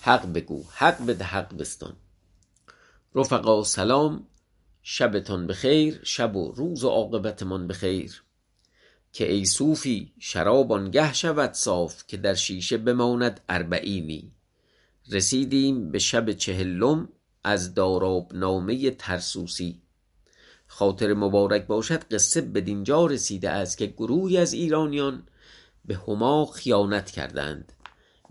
حق بگو حق بده حق بستان. رفقا سلام شبتان بخیر شب و روز و عاقبتمان بخیر. که ای صوفی شراب آنگه شود صاف که در شیشه بماند اربعینی. رسیدیم به شب چهلم از داراب نامه طرسوسی خاطر مبارک باشد قصه بدینجا رسیده است که گروهی از ایرانیان به هما خیانت کردند.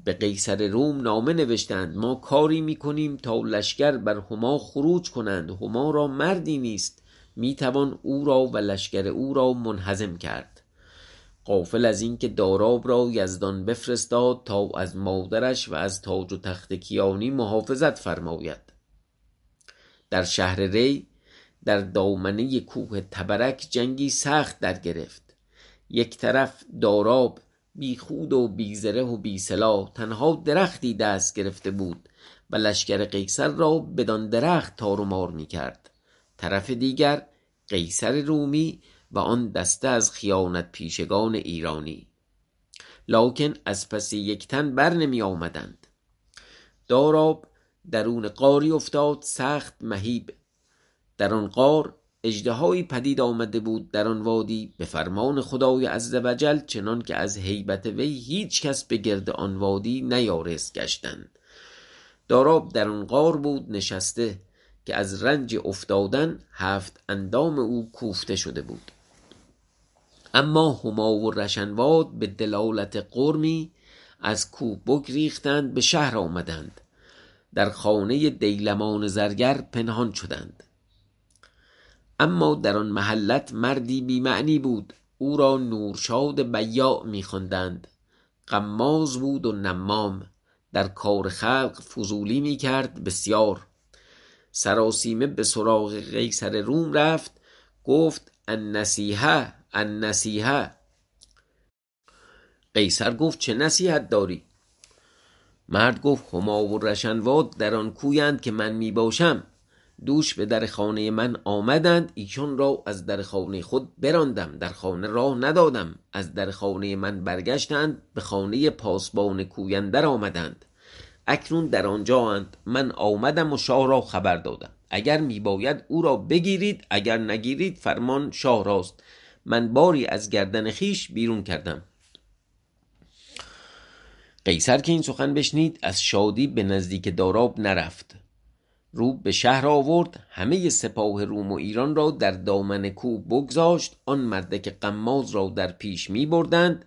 به قیصر روم نامه نوشتند ما کاری می‌کنیم تا لشکر بر هما خروج کنند هما را مردی نیست می‌توان او را و لشکر او را منهزم کرد. غافل از اینکه داراب را یزدان بفرستاد تا از مادرش و از تاج و تخت کیانی محافظت فرماید. در شهر ری در دامنه کوه تبرک جنگی سخت در گرفت. یک طرف داراب بی خود و بی زره و بی سلاح تنها درختی دست گرفته بود و لشکر قیصر را بدان درخت تار و مار می کرد طرف دیگر قیصر رومی و آن دسته از خیانت پیشگان ایرانی. لکن از پس یک تن بر نمی آمدند. داراب درون قاری افتاد سخت مهیب. در آن غار اژدهایی پدید آمده بود در آن وادی به فرمان خدای عزوجل چنان که از هیبت وی هیچ کس به گرد آن وادی نیارست گشتن. داراب در آن غار بود نشسته که از رنج افتادن هفت اندام او کوفته شده بود. اما هما و رشنواد به دلالت غرمی از کوه بگریختند به شهر آمدند. در خانه دیلمان زرگر پنهان شدند. اما در آن محلت مردی بی معنی بود. او را نورشاد بیاع می خواندند غماز بود و نمام. در کار خلق فضولی می کرد بسیار. سراسیمه به سراغ قیصر روم رفت. گفت النصیحة النصیحة قیصر گفت چه نصیحت داری؟ مرد گفت هما و رشنواد در آن کویند که من می باشم دوش به در خانه من آمدند ایشان را از در خانه خود براندم در خانه راه ندادم از در خانه من برگشتند به خانه پاسبان کوی اندر آمدند. اکنون در آنجااند من آمدم و شاه را خبر دادم. اگر می باید او را بگیرید اگر نگیرید فرمان شاه راست. من باری از گردن خویش بیرون کردم. قیصر که این سخن بشنید از شادی به نزدیک داراب نرفت. رو به شهر آورد همه سپاه روم و ایران را در دامن کوه بگذاشت آن مردک غماز را در پیش می بردند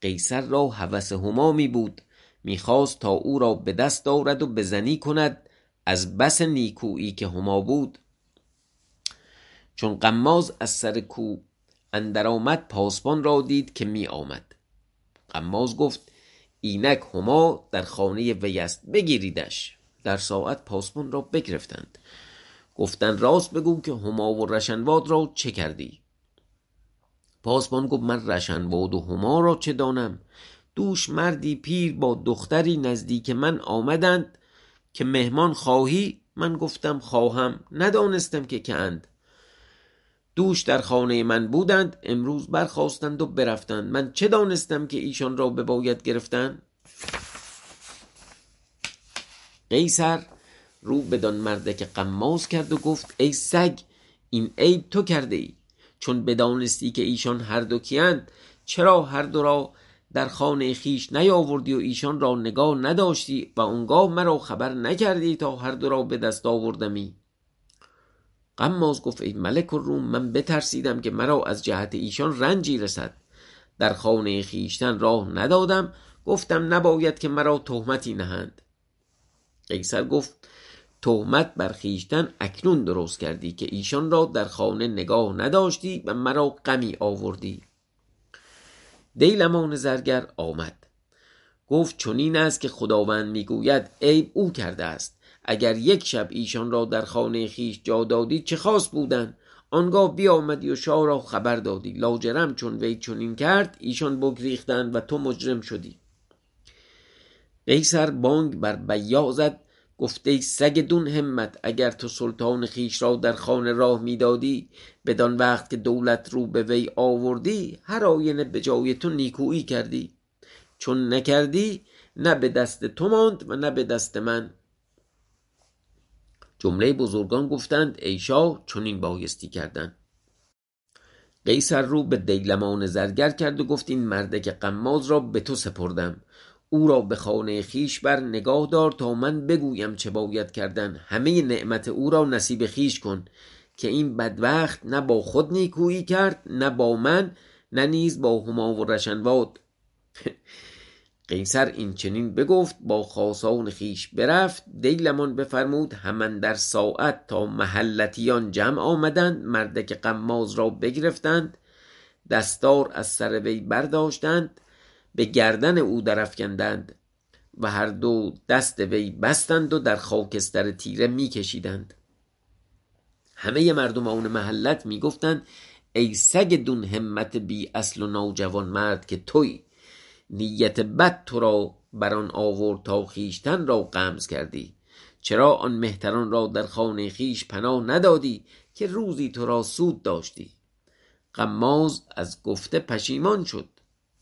قیصر را هوس هما می بود می‌خواست تا او را به دست آورد و به زنی کند از بس نیکویی که هما بود. چون غماز از سر کوه اندر آمد پاسبان را دید که می آمد غماز گفت اینک هما در خانه وی است بگیریدش. در ساعت پاسبان را بگرفتند. گفتند راست بگو که هما و رشنواد را چه کردی؟ پاسبان گفت من رشنواد و هما را چه دانم؟ دوش مردی پیر با دختری نزدیک من آمدند که مهمان خواهی؟ من گفتم خواهم. ندانستم که که اند دوش در خانه من بودند امروز برخواستند و برفتند. من چه دانستم که ایشان را بباید گرفتن؟ قیصر رو بدان مردک غماز کرد و گفت ای سگ این عیب تو کرده ای چون بدانستی که ایشان هر دو کیند چرا هر دو را در خانه خیش نیاوردی و ایشان را نگاه نداشتی و آنگاه مرا خبر نکردی تا هر دو را به دست آوردمی؟ غماز گفت ای ملک الروم من بترسیدم که مرا از جهت ایشان رنجی رسد. در خانه خویشتن راه ندادم گفتم نباید که مرا تهمتی نهند. قیصر گفت تهمت بر خویشتن اکنون درست کردی که ایشان را در خانه نگاه نداشتی و مرا غمی آوردی. دیلمان زرگر آمد. گفت چنین است که خداوند می‌گوید عیب او کرده است. اگر یک شب ایشان را در خانه خویش جا دادی چه خواست بودن؟ آنگاه بیامدی و شاه را خبر دادی. لاجرم چون وی چنین کرد ایشان بگریختند و تو مجرم شدی. قیصر بانگ بر بیاع زد گفت ای سگ دون همت اگر تو سلطان خویش را در خانه راه می‌دادی بدان وقت که دولت رو به وی آوردی هر آینه به جای تو نیکویی کردی. چون نکردی نه به دست تو ماند و نه به دست من. جمله بزرگان گفتند ای شاه چنین بایستی کردن. قیصر رو به دیلمان زرگر کرد و گفت این مردک قماز را به تو سپردم. او را به خانه خیش بر نگاه دار تا من بگویم چه باید کردن. همه نعمت او را نصیب خیش کن که این بدبخت نه با خود نیکویی کرد نه با من نه نیز با هما و رشنواد. قیصر این چنین بگفت با خاصان خیش برفت دیلمان بفرمود همان در ساعت تا محلتیان جمع آمدند مردک قماز را بگرفتند دستار از سر وی برداشتند. به گردن او درفکندند و هر دو دست وی بستند و در خاکستر تیره میکشیدند. همه مردمان محلت می‌گفتند ای سگ دون همت بی اصل و نوجوان مرد که توی نیت بد تو را بر آن آورد تا خویشتن را غمز کردی. چرا آن مهتران را در خانه خیش پناه ندادی که روزی تو را سود داشتی؟ قماز از گفته پشیمان شد.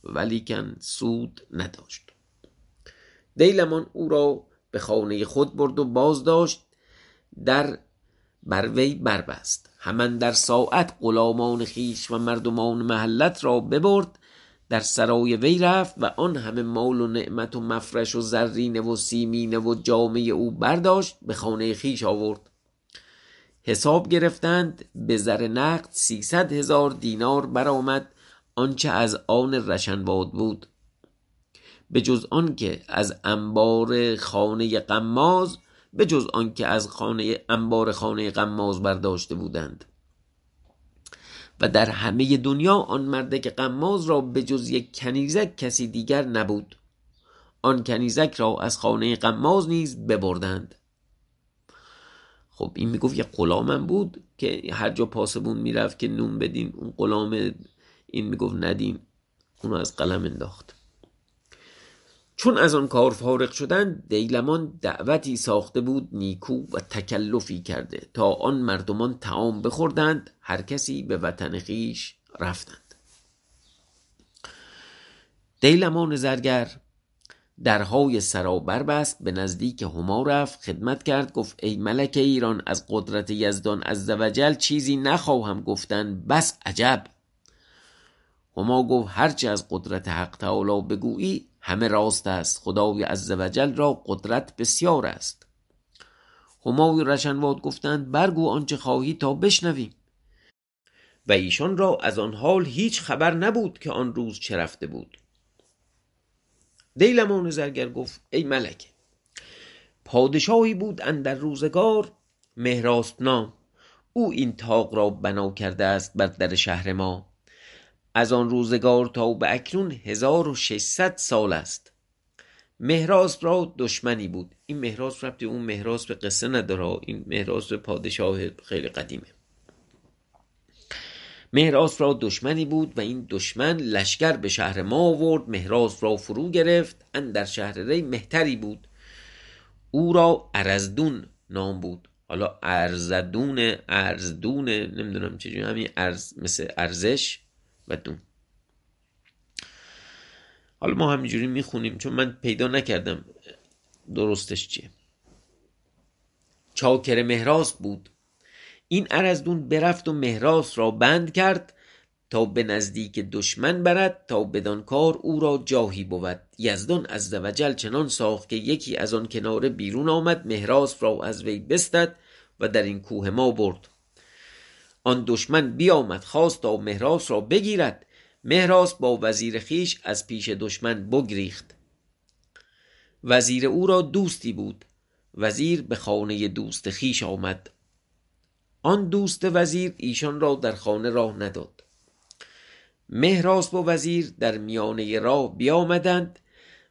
ولیکن سود نداشت. دیلمان او را به خانه خود برد و باز داشت در بر وی بربست. همان در ساعت غلامان خیش و مردمان محلت را ببرد در سرای وی رفت و آن همه مال و نعمت و مفرش و زرینه و سیمینه و جامعه او برداشت به خانه خیش آورد. حساب گرفتند به زر نقد سیصد هزار دینار برآمد آنچه از آن رشنباد بود به جز آنکه از انبار خانه قماز به جز آنکه از خانه انبار خانه قماز برداشته بودند. و در همه دنیا آن مردک قماز را به جز یک کنیزک کسی دیگر نبود آن کنیزک را از خانه قماز نیز ببردند. خب این می‌گفت یه غلامم بود که هر جا پاسبون می‌رفت که نون بدین اون غلام این می‌گفت ندین اونو از قلم انداخت. چون از آن کار فارغ شدن دیلمان دعوتی ساخته بود نیکو و تکلفی کرده تا آن مردمان تعام بخوردند هر کسی به وطن خیش رفتند. دیلمان زرگر درهای سرا بربست به نزدیک هما رفت خدمت کرد گفت ای ملک ایران از قدرت یزدان عزوجل چیزی نخواهم گفتن بس عجب. هما گفت هرچه از قدرت حق تعالی بگویی همه راست است. خدای عزوجل را قدرت بسیار است. همای رشنواد گفتند برگو آنچه خواهی تا بشنویم. و ایشان را از آن حال هیچ خبر نبود که آن روز چه رفته بود. دیلمان زرگر گفت ای ملک پادشاهی بود اندر روزگار مهراست نام او این تاق را بنا کرده است بر در شهر ما. از آن روزگار تا به اکنون هزار و ششصد سال است. مهراس را دشمنی بود. این مهراس ربطی اون مهراس به قصه نداره. این مهراس به پادشاه خیلی قدیمه. مهراس را دشمنی بود و این دشمن لشکر به شهر ما آورد. مهراس را فرو گرفت. اندر شهر ری مهتری بود. او را ارزدون نام بود. حالا ارزدون ارزدون نمی‌دونم چجوری همین ارز مثل ارزش. و حالا ما همینجوری می‌خونیم چون من پیدا نکردم درستش چیه. چاکر مهراس بود. این ارزدون برفت و مهراس را بند کرد تا به نزدیک دشمن برد تا بدان کار او را جاهی بود. یزدان از وجل چنان ساخت که یکی از آن کناره بیرون آمد مهراس را از وی بستد و در این کوه ما برد. آن دشمن بیامد خواست تا مهراس را بگیرد. مهراس با وزیر خیش از پیش دشمن بگریخت. وزیر او را دوستی بود. وزیر به خانه دوست خیش آمد. آن دوست وزیر ایشان را در خانه راه نداد. مهراس و وزیر در میانه راه بیامدند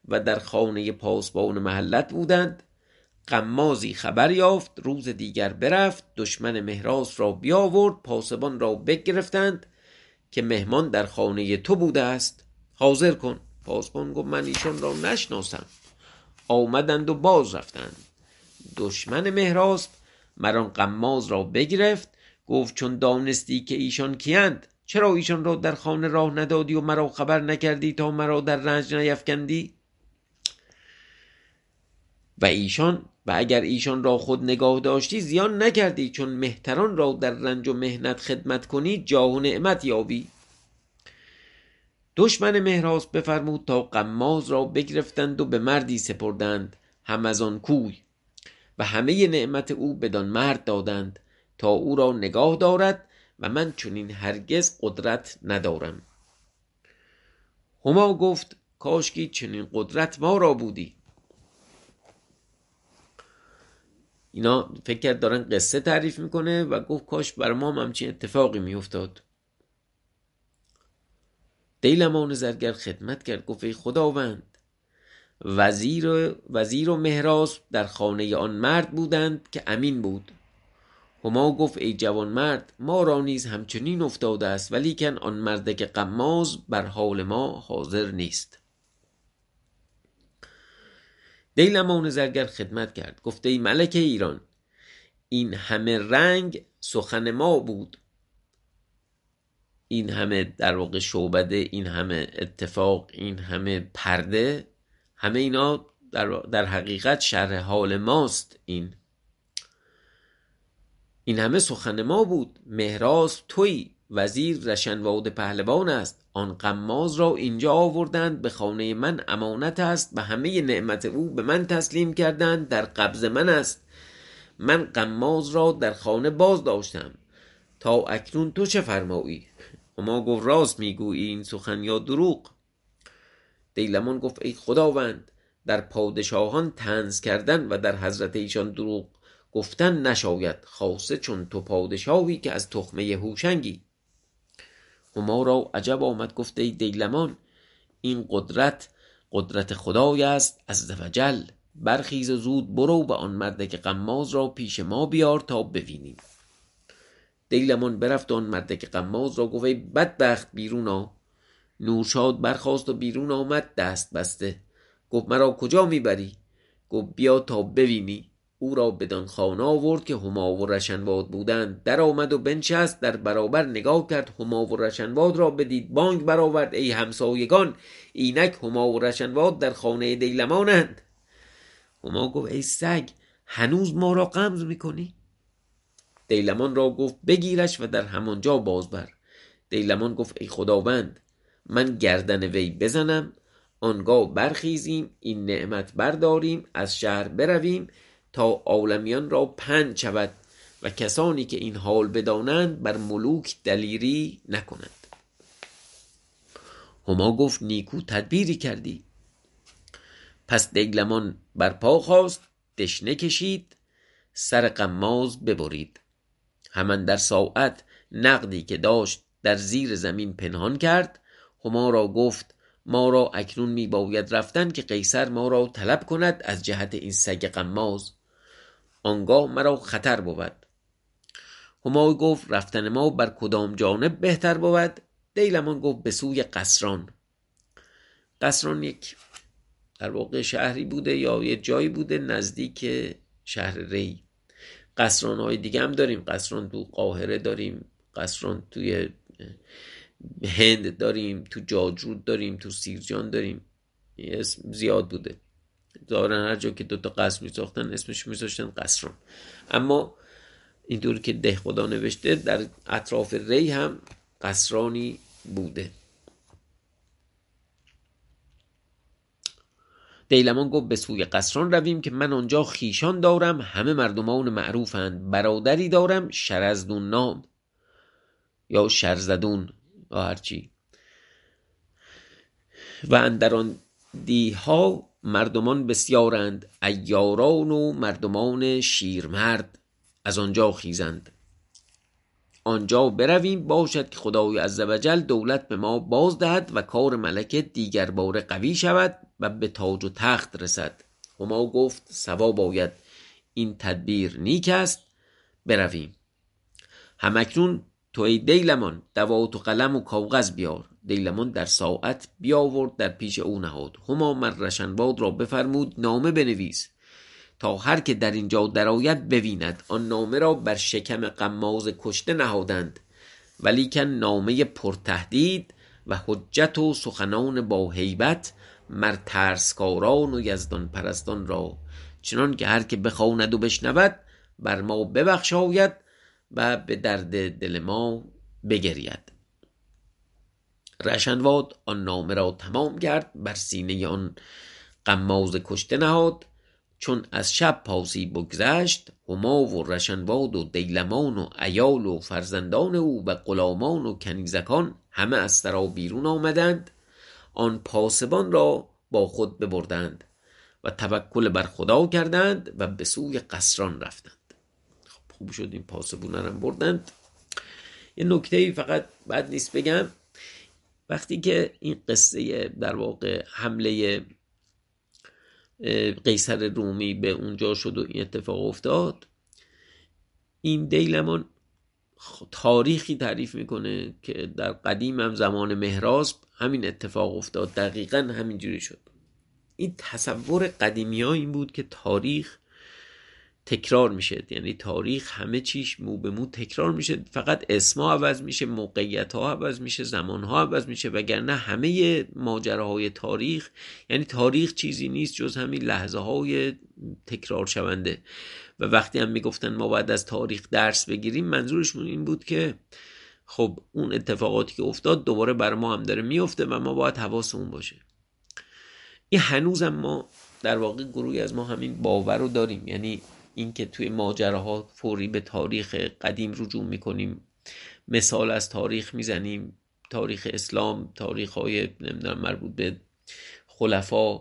و در خانه پاسبان محلت بودند. قمازی خبر یافت روز دیگر برفت دشمن مهراس را بیاورد پاسبان را بگرفتند که مهمان در خانه تو بوده است. حاضر کن. پاسبان گفت من ایشان را نشناسم. آمدند و باز رفتند. دشمن مهراس مران قماز را بگرفت گفت چون دانستی که ایشان کیند چرا ایشان را در خانه راه ندادی و مرا خبر نکردی تا مرا در رنج نیفکندی؟ و ایشان و اگر ایشان را خود نگاه داشتی زیان نکردی چون مهتران را در رنج و مهنت خدمت کنی جاه و نعمت یابی. دشمن مهراز بفرمود تا قماز را بگرفتند و به مردی سپردند هم از آن کوی. و همه نعمت او بدان مرد دادند تا او را نگاه دارد و من چنین هرگز قدرت ندارم. هما گفت کاشکی چنین قدرت ما را بودی. اینا فکر کرد دارن قصه تعریف می‌کنه و گفت کاش بر ما هم همچین اتفاقی میافتاد. دیلمان زرگر خدمت کرد گفت ای خداوند وزیر, وزیر و مهراز در خانه آن مرد بودند که امین بود. هما گفت ای جوان مرد ما را نیز همچنین افتاده است ولیکن آن مرد که قماز بر حال ما حاضر نیست. دیلمان زرگر خدمت کرد. گفته ای ملک ایران این همه رنگ سخن ما بود. این همه در واقع شعبده این همه اتفاق این همه پرده همه اینا در, در حقیقت شرح حال ماست این. این همه سخن ما بود. مهراز توی وزیر رشنواد پهلوان است. آن قماز را اینجا آوردند به خانه من امانت است و همه نعمت او به من تسلیم کردند در قبض من است. من قماز را در خانه باز داشتم. تا اکنون تو چه فرمایی؟ ما گفت راست می‌گویی این سخن یا دروغ؟ دیلمان گفت ای خداوند در پادشاهان تنز کردن و در حضرت ایشان دروغ گفتن نشاید خاصه چون تو پادشاهی که از تخمه هوشنگی. هما را عجب آمد گفته ای دیلمان این قدرت قدرت خدای است از وجل برخیز و زود برو و آن که قماز را پیش ما بیار تا ببینیم. دیلمان برفت آن که قماز را گفت بدبخت بیرون آ نورشاد برخواست و بیرون آمد دست بسته. گفت مرا کجا می‌بری؟ گفت بیا تا ببینی. او را بدان خانه آورد که هما و رشنواد بودند. در آمد و بنشست در برابر نگاه کرد. هما و رشنواد را بدید بانگ برآورد. ای همسایگان اینک هما و رشنواد در خانه دیلمانند. هما گفت ای سگ هنوز ما را قمز می‌کنی؟ دیلمان را گفت بگیرش و در همانجا باز بر دیلمان گفت ای خداوند من گردن وی بزنم. آنگاه برخیزیم این نعمت برداریم. از شهر برویم. تا عالمیان را پنج شود و کسانی که این حال بدانند بر ملوک دلیری نکنند. هما گفت نیکو تدبیری کردی. پس دیگلمان بر پا خواست دشنه کشید سر قماز ببرید. همان در ساعت نقدی که داشت در زیر زمین پنهان کرد هما را گفت ما را اکنون می باید رفتن که قیصر ما را طلب کند از جهت این سگ قماز آنگاه مرا خطر بود. هما گفت رفتن ما بر کدام جانب بهتر بود؟ دیلمان گفت به سوی قصران. قصران یک در واقع شهری بوده یا یه جایی بوده نزدیک شهر ری. قصران های دیگه هم داریم. قصران تو قاهره داریم قصران توی هند داریم تو جاجرود داریم تو سیرجان داریم. اسم زیاد بوده. دارن هر جا که دوتا قصر می ساختن اسمش می ساختن قصران اما اینطور که ده خدا نوشته در اطراف ری هم قصرانی بوده. دیلمان گفت به سوی قصران رویم که من آنجا خیشان دارم همه مردمان معروفند برادری دارم شرزدون نام. یا شرزدون یا هرچی. و اندران دیها مردمان بسیارند ایاران و مردمان شیرمرد. از آنجا خیزند. آنجا برویم باشد که خدای عزوجل دولت به ما باز دهد و کار ملکه دیگر بار قوی شود و به تاج و تخت رسد. هما گفت سوا باید این تدبیر نیک است. برویم. همکنون تو ای دیلمان دوات و قلم و کاغذ بیار. دیلمان در ساعت بیاورد در پیش او نهاد. هما مر رشنباد را بفرمود نامه بنویس. تا هر که در اینجا درآید ببیند. آن نامه را بر شکم قماز کشته نهادند. ولیکن نامه پرتهدید و حجت و سخنان با هیبت مر ترسکاران و یزدان پرستان را. چنان که هر که بخواند و بشنود بر ما ببخشاید و به درد دل ما بگرید. رشنواد آن نامه را تمام کرد بر سینه آن قماز کشته نهاد. چون از شب پاسی بگذشت هما و رشنواد و دیلمان و ایال و فرزندان او و غلامان و کنیزکان همه از سرا بیرون آمدند. آن پاسبان را با خود ببردند و توکل بر خدا کردند و به سوی قصران رفتند. خب خوب شد این پاسبون هم بردند. یه نکته فقط بد نیست بگم. وقتی که این قصه در واقع حمله قیصر رومی به اونجا شد و این اتفاق افتاد این دیلمان تاریخی تعریف می‌کنه که در قدیم هم زمان مهراز همین اتفاق افتاد دقیقا همینجوری شد. این تصور قدیمی ها این بود که تاریخ تکرار میشه. یعنی تاریخ همه چیش مو به مو تکرار میشه. فقط اسما عوض میشه موقعیت ها عوض میشه زمان ها عوض میشه. وگرنه همه ماجراهای تاریخ یعنی تاریخ چیزی نیست جز همین لحظه های تکرار شونده. و وقتی هم می‌گفتن ما باید از تاریخ درس بگیریم منظورشون این بود که خب اون اتفاقاتی که افتاد دوباره بر ما هم داره میفته و ما باید حواسمون باشه. این هنوزم ما در واقع گروهی از ما همین باور رو داریم. یعنی اینکه توی ماجراها فوری به تاریخ قدیم رجوع می‌کنیم. مثال از تاریخ می‌زنیم. تاریخ اسلام تاریخ های نمی‌دونم مربوط به خلفا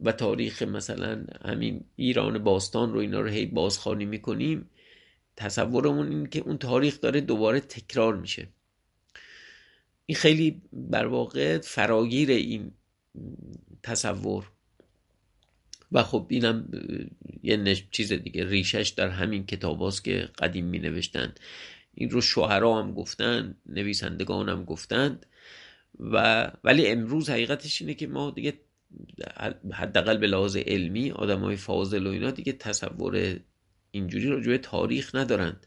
و تاریخ مثلا همین ایران باستان رو اینا رو هی بازخوانی می‌کنیم. تصورمون این که اون تاریخ داره دوباره تکرار میشه. این خیلی بر واقع فراگیر این تصور. و خب اینم یه چیز دیگه ریشش در همین کتاب که قدیم می نوشتن این رو شوهرا هم گفتن نویسندگان هم گفتند و ولی امروز حقیقتش اینه که ما دیگه حداقل به لحاظ علمی آدم های فاضل و اینا دیگه تصور اینجوری رو تاریخ ندارند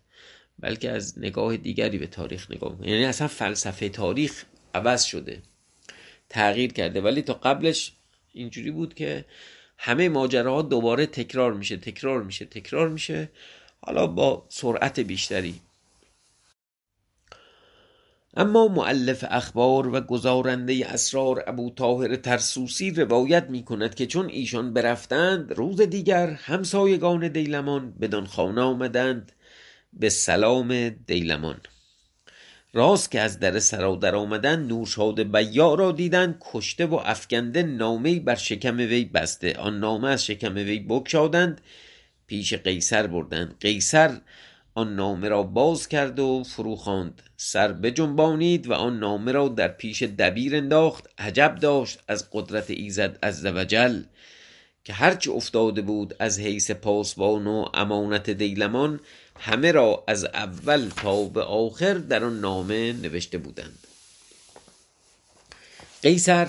بلکه از نگاه دیگری به تاریخ نگاه یعنی اصلا فلسفه تاریخ عوض شده تغییر کرده. ولی تا قبلش اینجوری بود که همه ماجراها دوباره تکرار میشه تکرار میشه تکرار میشه. حالا با سرعت بیشتری. اما معلف اخبار و گزارنده اسرار ابو طاهر ترسوسی روایت می کند که چون ایشان برفتند روز دیگر همسایگان دیلمان بدان خانه آمدند. به سلام دیلمان. راست که از در سرا در آمدن نورشاد بیا را دیدن کشته و افکنده نامه بر شکم وی بسته. آن نامه از شکم وی بکشادند پیش قیصر بردند. قیصر آن نامه را باز کرد و فرو خواند. سر بجنبانید و آن نامه را در پیش دبیر انداخت. عجب داشت از قدرت ایزد از وجل که هرچه افتاده بود از حیث پاسبان و امانت دیلمان همه را از اول تا به آخر در آن نامه نوشته بودند. قیصر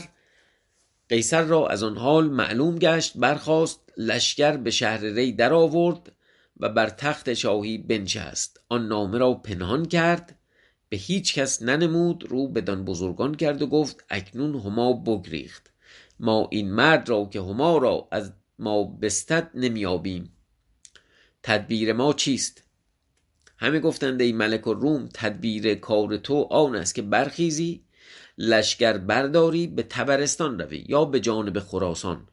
قیصر را از آن حال معلوم گشت برخاست لشکر به شهر ری در آورد و بر تخت شاهی بنشست. آن نامه را پنهان کرد به هیچ کس ننمود رو بدان بزرگان کرد و گفت اکنون هما بگریخت. ما این مرد را که هما را از ما بستد نمیابیم تدبیر ما چیست؟ همه گفتند ای ملک و روم تدبیر کار تو آن است که برخیزی لشکر برداری به تبرستان روی یا به جانب خراسان.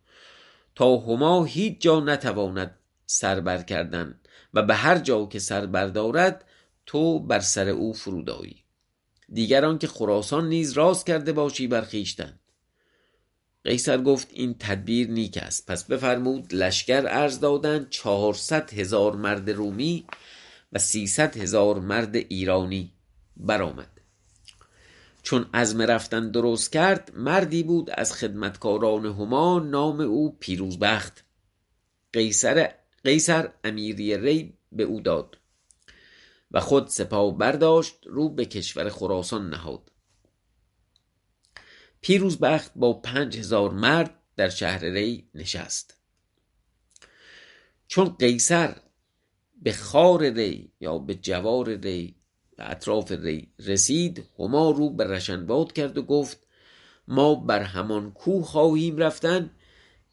تا هما هیچ جا نتواند سربر کردن و به هر جا که سر بردارد تو بر سر او فرودایی. دیگران که خراسان نیز راست کرده باشی بر خویشتن. قیصر گفت این تدبیر نیک است. پس بفرمود لشکر ارز دادند چهارصد هزار مرد رومی و سیصد هزار مرد ایرانی برآمد. چون عزم رفتن درست کرد مردی بود از خدمتکاران هما نام او پیروزبخت. قیصر قیصر امیری ری به او داد و خود سپاه برداشت رو به کشور خراسان نهاد. پیروزبخت با پنج هزار مرد در شهر ری نشست. چون قیصر به خار ری یا به جوار ری به اطراف ری رسید. هما رو به رشنباد کرد و گفت ما بر همان کوه خواهیم رفتن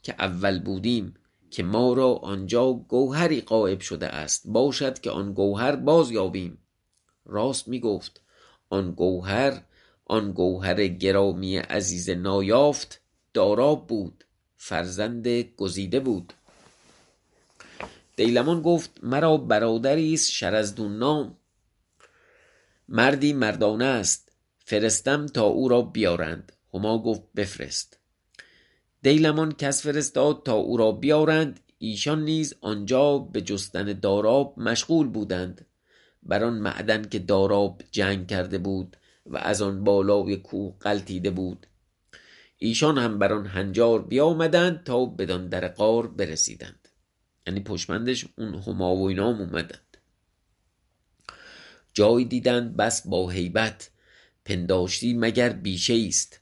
که اول بودیم که ما را آنجا گوهری قائب شده است. باشد که آن گوهر باز یابیم راست می گفت آن گوهر آن گوهر گرامی عزیز نایافت داراب بود فرزند گزیده بود. دیلمان گفت مرا برادری است شرزدون نام. مردی مردانه است فرستم تا او را بیارند. هما گفت بفرست. دیلمان کس فرستاد تا او را بیارند ایشان نیز آنجا به جستن داراب مشغول بودند. بر آن معدن که داراب جنگ کرده بود و از آن بالای کوه غلتیده بود. ایشان هم بر آن هنجار بیامدند تا بدان در غار برسیدند. یعنی پشمندش اون هما و اینا اومدند جای دیدند بس با هیبت پنداشتی مگر بیشه است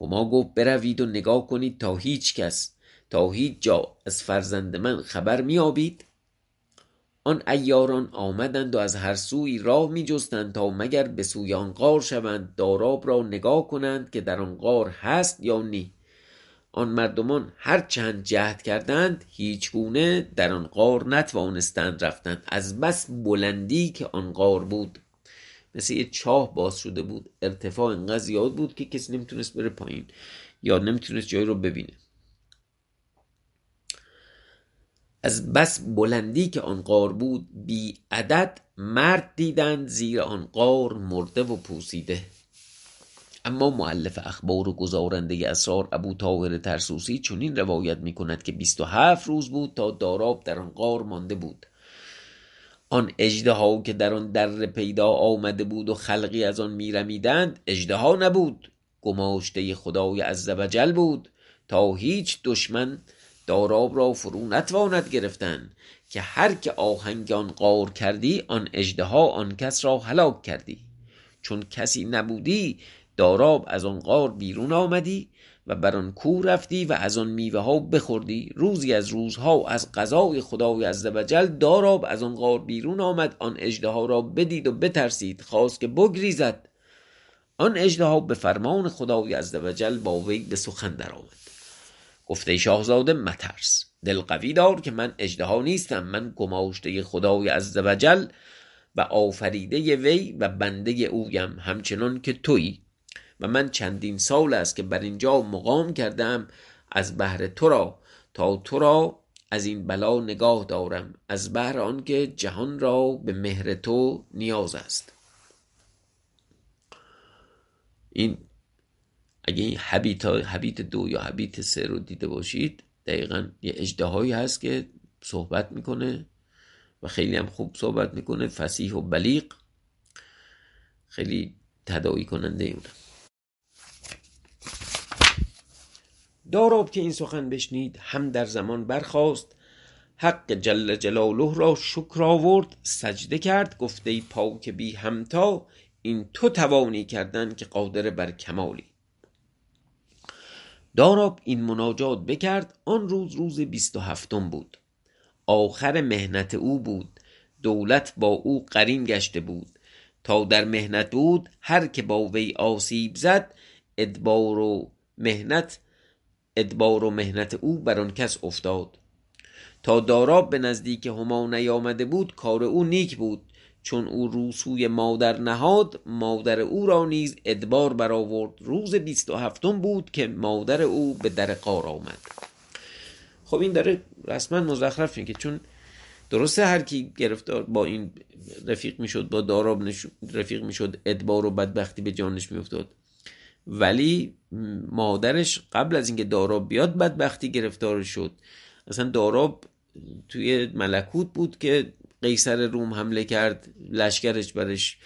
هما گفت بروید و نگاه کنید تا هیچ کس تا هیچ جا از فرزند من خبر میابید آن ایاران آمدند و از هر سوی راه می جستند تا مگر به سوی آن غار شوند داراب را نگاه کنند که در آن غار هست یا نی. آن مردمان هر چند جهد کردند هیچ گونه در آن غار نتوانستند رفتند. از بس بلندی که آن غار بود مثل یه چاه باز شده بود. ارتفاع انقدر زیاد بود که کسی نمی‌تونست بره پایین یا نمی‌تونست جایی رو ببینه. از بس بلندی که آن غار بود بی عدد مرد دیدند زیر آن غار مرده و پوسیده. اما معلف اخبار و گزارنده اسرار ابو طاهر ترسوسی چنین روایت می کند که 27 روز بود تا داراب در آن غار مانده بود. آن اژدها که در آن در پیدا آمده بود و خلقی از آن میرمیدند اژدها نبود. گماشته خدای عزوجل بود تا هیچ دشمن داراب را فرو نتواند گرفتن که هر که آهنگ آن قار کردی آن اژدها آن کس را هلاک کردی. چون کسی نبودی داراب از آن قار بیرون آمدی و بر آن کو رفتی و از آن میوه ها بخوردی. روزی از روزها از قضای خدای عزوجل داراب از آن غار بیرون آمد. آن اژدها را بدید و بترسید. خواست که بگریزد. آن اژدها به فرمان خدای عزوجل با وی به سخن درآمد. گفته شاهزاده مترس. دل قوی دار که من اژدها نیستم. من گماشته خدای عزوجل و آفریده وی و بنده اویم همچنان که تویی. من چندین سال است که بر اینجا مقام کردم از بهر تو را تا تو را از این بلا نگاه دارم از بهر آنکه جهان را به مهر تو نیاز است. این اگه این حبیت, حبیت دو یا حبیت سه رو دیده باشید دقیقا یه اجدهایی هست که صحبت می‌کنه و خیلی هم خوب صحبت می‌کنه فسیح و بلیق خیلی تدایی کننده اونه. داراب که این سخن بشنید هم در زمان برخاست. حق جل جلاله را شکر آورد سجده کرد گفته پاک بی همتا این تو توانی کردن که قادر بر کمالی. داراب این مناجات بکرد آن روز روز بیست و هفتم بود. آخر مهنت او بود دولت با او قرین گشته بود. تا در مهنت بود هر که با وی آسیب زد ادبار و مهنت ادبار و مهنت او بر آن کس افتاد. تا داراب به نزدیک هما نیامده بود کار او نیک بود. چون او روسوی مادر نهاد مادر او را نیز ادبار برآورد. روز بیست و هفتم بود که مادر او به در قار آمد. خب این داره رسما مزخرف که چون درسته هر کی گرفتار با این رفیق می‌شد با داراب رفیق می‌شد ادبار و بدبختی به جانش میافتاد. ولی مادرش قبل از اینکه داراب بیاد بدبختی گرفتار شد. اصلا داراب توی ملکوت بود که قیصر روم حمله کرد لشکرش برش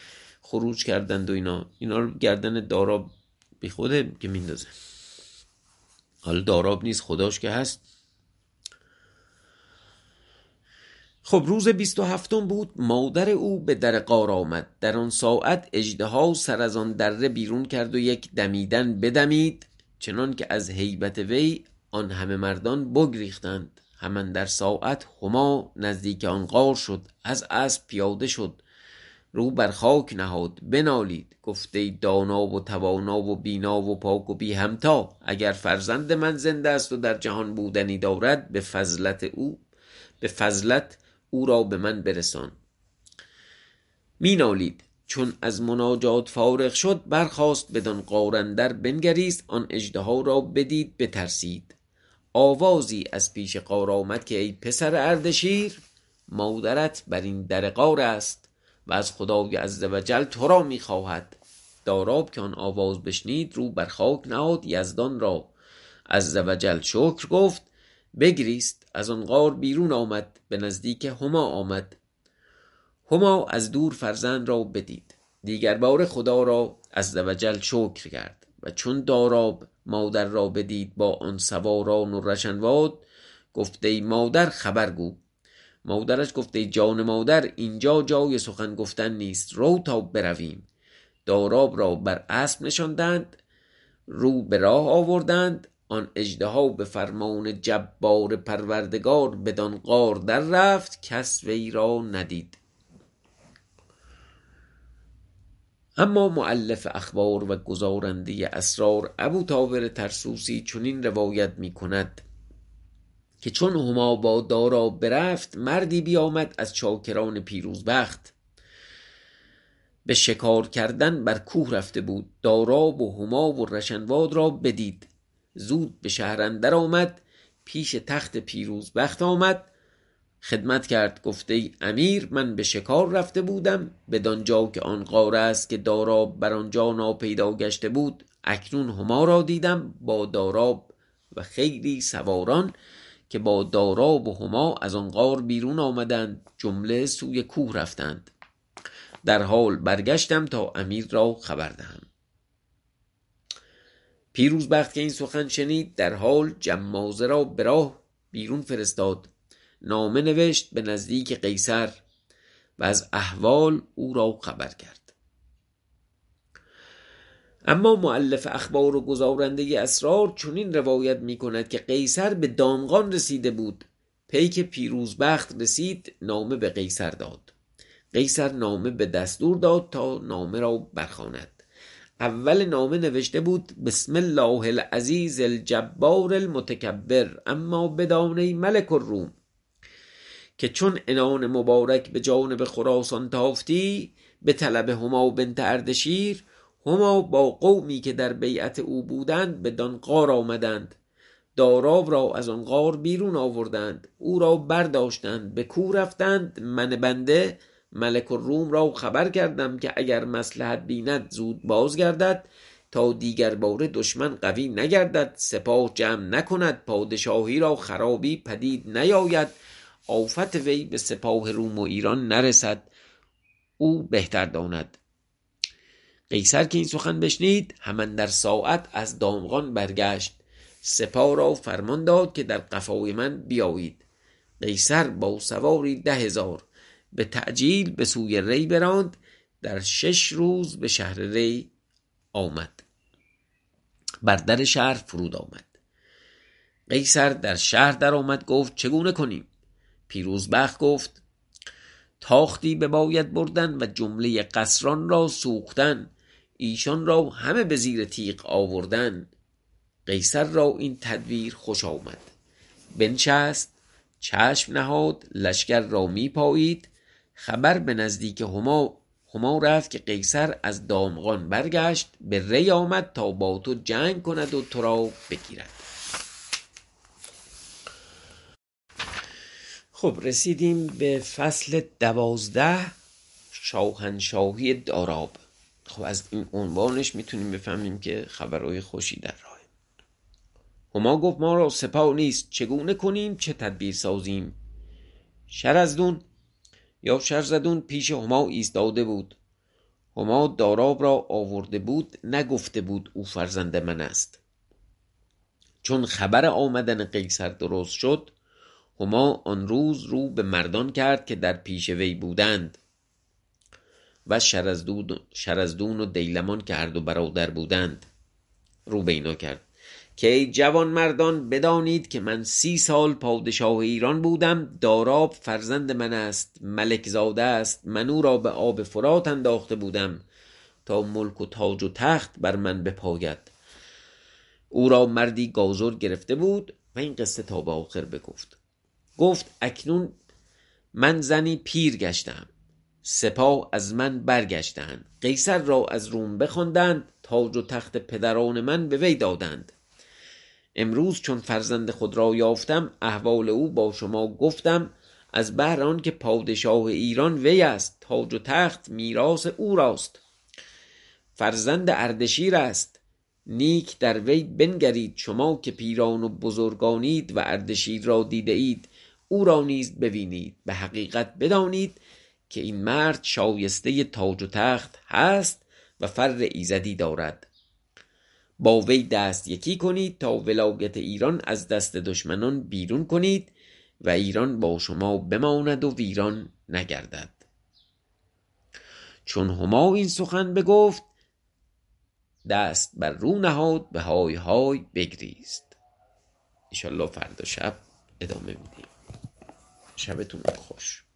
خروج کردند و اینا. اینا رو گردن داراب بی خوده که میندازه. حالا داراب نیست خداش که هست. خب روز بیست و هفتم بود مادر او به در قار آمد. در آن ساعت اجدها سر از آن دره بیرون کرد و یک دمیدن بدمید چنان که از هیبت وی آن همه مردان بگریختند. همان در ساعت هما نزدیک آن غار شد از اسب پیاده شد. رو بر خاک نهاد بنالید. گفت ای دانا و توانا و بینا و پاک و بی همتا اگر فرزند من زنده است و در جهان بودنی دارد به فضلت او به فضلت او را به من برسان. مینالید. چون از مناجات فارغ شد برخاست بدان غار اندر بنگریست آن اژدها را بدید بترسید. آوازی از پیش غار آمد که ای پسر اردشیر مادرت بر این در غار است و از خدای عزوجل تو را می‌خواهد داراب که آن آواز بشنید رو بر خاک نهاد یزدان را. عزوجل شکر گفت بگریست از آن غار بیرون آمد به نزدیک هما آمد. هما از دور فرزند را بدید دیگر باره خدا را عزوجل شکر کرد و چون داراب مادر را بدید با آن سواران و رشنواد گفت ای مادر خبر گو. مادرش گفت ای جان مادر اینجا جای سخن گفتن نیست رو تا برویم. داراب را بر اسب نشاندند رو به راه آوردند آن اژدها به فرمان جبار پروردگار بدان غار در رفت کس وی را ندید. اما مؤلف اخبار و گزارنده اسرار ابوطاهر طرسوسی چنین روایت می کند که چون هما با داراب برفت مردی بیامد از چاکران پیروزبخت. به شکار کردن بر کوه رفته بود داراب و هما و رشنواد را بدید. زود به شهر اندر آمد پیش تخت پیروزبخت آمد. خدمت کرد گفت ای امیر من به شکار رفته بودم. بدانجا که آن غار است که داراب بر آنجا ناپیدا گشته بود اکنون هما را دیدم با داراب و خیلی سواران که با داراب و هما از آن غار بیرون آمدند جمله سوی کوه رفتند. در حال برگشتم تا امیر را خبر دهم. پیروزبخت که این سخن شنید در حال جمازه را به راه بیرون فرستاد. نامه نوشت به نزدیک قیصر و از احوال او را خبر کرد. اما مؤلف اخبار و گزارنده اسرار چنین روایت می کند که قیصر به دامغان رسیده بود. پیک پیروزبخت رسید نامه به قیصر داد. قیصر نامه به دستور داد تا نامه را برخواند. اول نامه نوشته بود بسم الله العزیز الجبار المتکبر اما بدانه ملک الروم. که چون انان مبارک به جانب خراسان تافتی به طلب هما بنت اردشیر هما با قومی که در بیعت او بودند به دان غار آمدند. داراب را از آن غار بیرون آوردند. او را برداشتند به کو رفتند. من بنده ملک الروم را خبر کردم که اگر مسلحت بیند زود بازگردد تا دیگر باره دشمن قوی نگردد سپاه جمع نکند پادشاهی را خرابی پدید نیاید آفت وی به سپاه روم و ایران نرسد او بهتر داند. قیصر که این سخن بشنید همان در ساعت از دامغان برگشت. سپاه را فرمان داد که در قفای من بیایید. قیصر با سواری ده هزار به تعجیل به سوی ری براند. در شش روز به شهر ری آمد. بر در شهر فرود آمد. قیصر در شهر در آمد گفت چگونه کنیم؟ پیروزبخت گفت تاختی بباید بردن و جمله قصران را سوختن. ایشان را همه به زیر تیغ آوردن. قیصر را این تدبیر خوش آمد. بنشست چشم نهاد لشکر را می پایید خبر به نزدیک هما هما رفت که قیصر از دامغان برگشت به ری آمد تا با تو جنگ کند و تو را بگیرد. خب رسیدیم به فصل دوازده شاهنشاهی داراب. خب از این عنوانش می‌تونیم بفهمیم که خبرهای خوشی در راه. هما گفت ما را سپاه نیست چگونه کنیم چه تدبیر سازیم؟ شرزدون یا شرزدون پیش هما ایستاده بود. هما داراب را آورده بود نگفته بود او فرزند من است. چون خبر آمدن قیصر درست شد هما آن روز رو به مردان کرد که در پیش وی بودند. و شرزدون و دیلمان که هر دو برادر بودند رو به اینا کرد. که ای جوان مردان بدانید که من سی سال پادشاه ایران بودم داراب فرزند من است ملک زاده است من او را به آب فرات انداخته بودم تا ملک و تاج و تخت بر من بپاید. او را مردی گازر گرفته بود و این قصه تا به آخر بگفت. گفت اکنون من زنی پیر گشتم سپاه از من برگشتند قیصر را از روم بخواندند تاج و تخت پدران من به وی دادند. امروز چون فرزند خود را یافتم احوال او با شما گفتم از بهر آنکه پادشاه ایران وی است تاج و تخت میراث او راست. فرزند اردشیر است. نیک در وی بنگرید شما که پیران و بزرگانید و اردشیر را دیده اید. او را نیز ببینید. به حقیقت بدانید که این مرد شایسته تاج و تخت هست و فر ایزدی دارد. با وی دست یکی کنید تا ولایت ایران از دست دشمنان بیرون کنید و ایران با شما بماند و ویران نگردد. چون هما این سخن بگفت دست بر رو نهاد به های های بگریست. ایشالله فردا شب ادامه میدیم. شبتون خوش.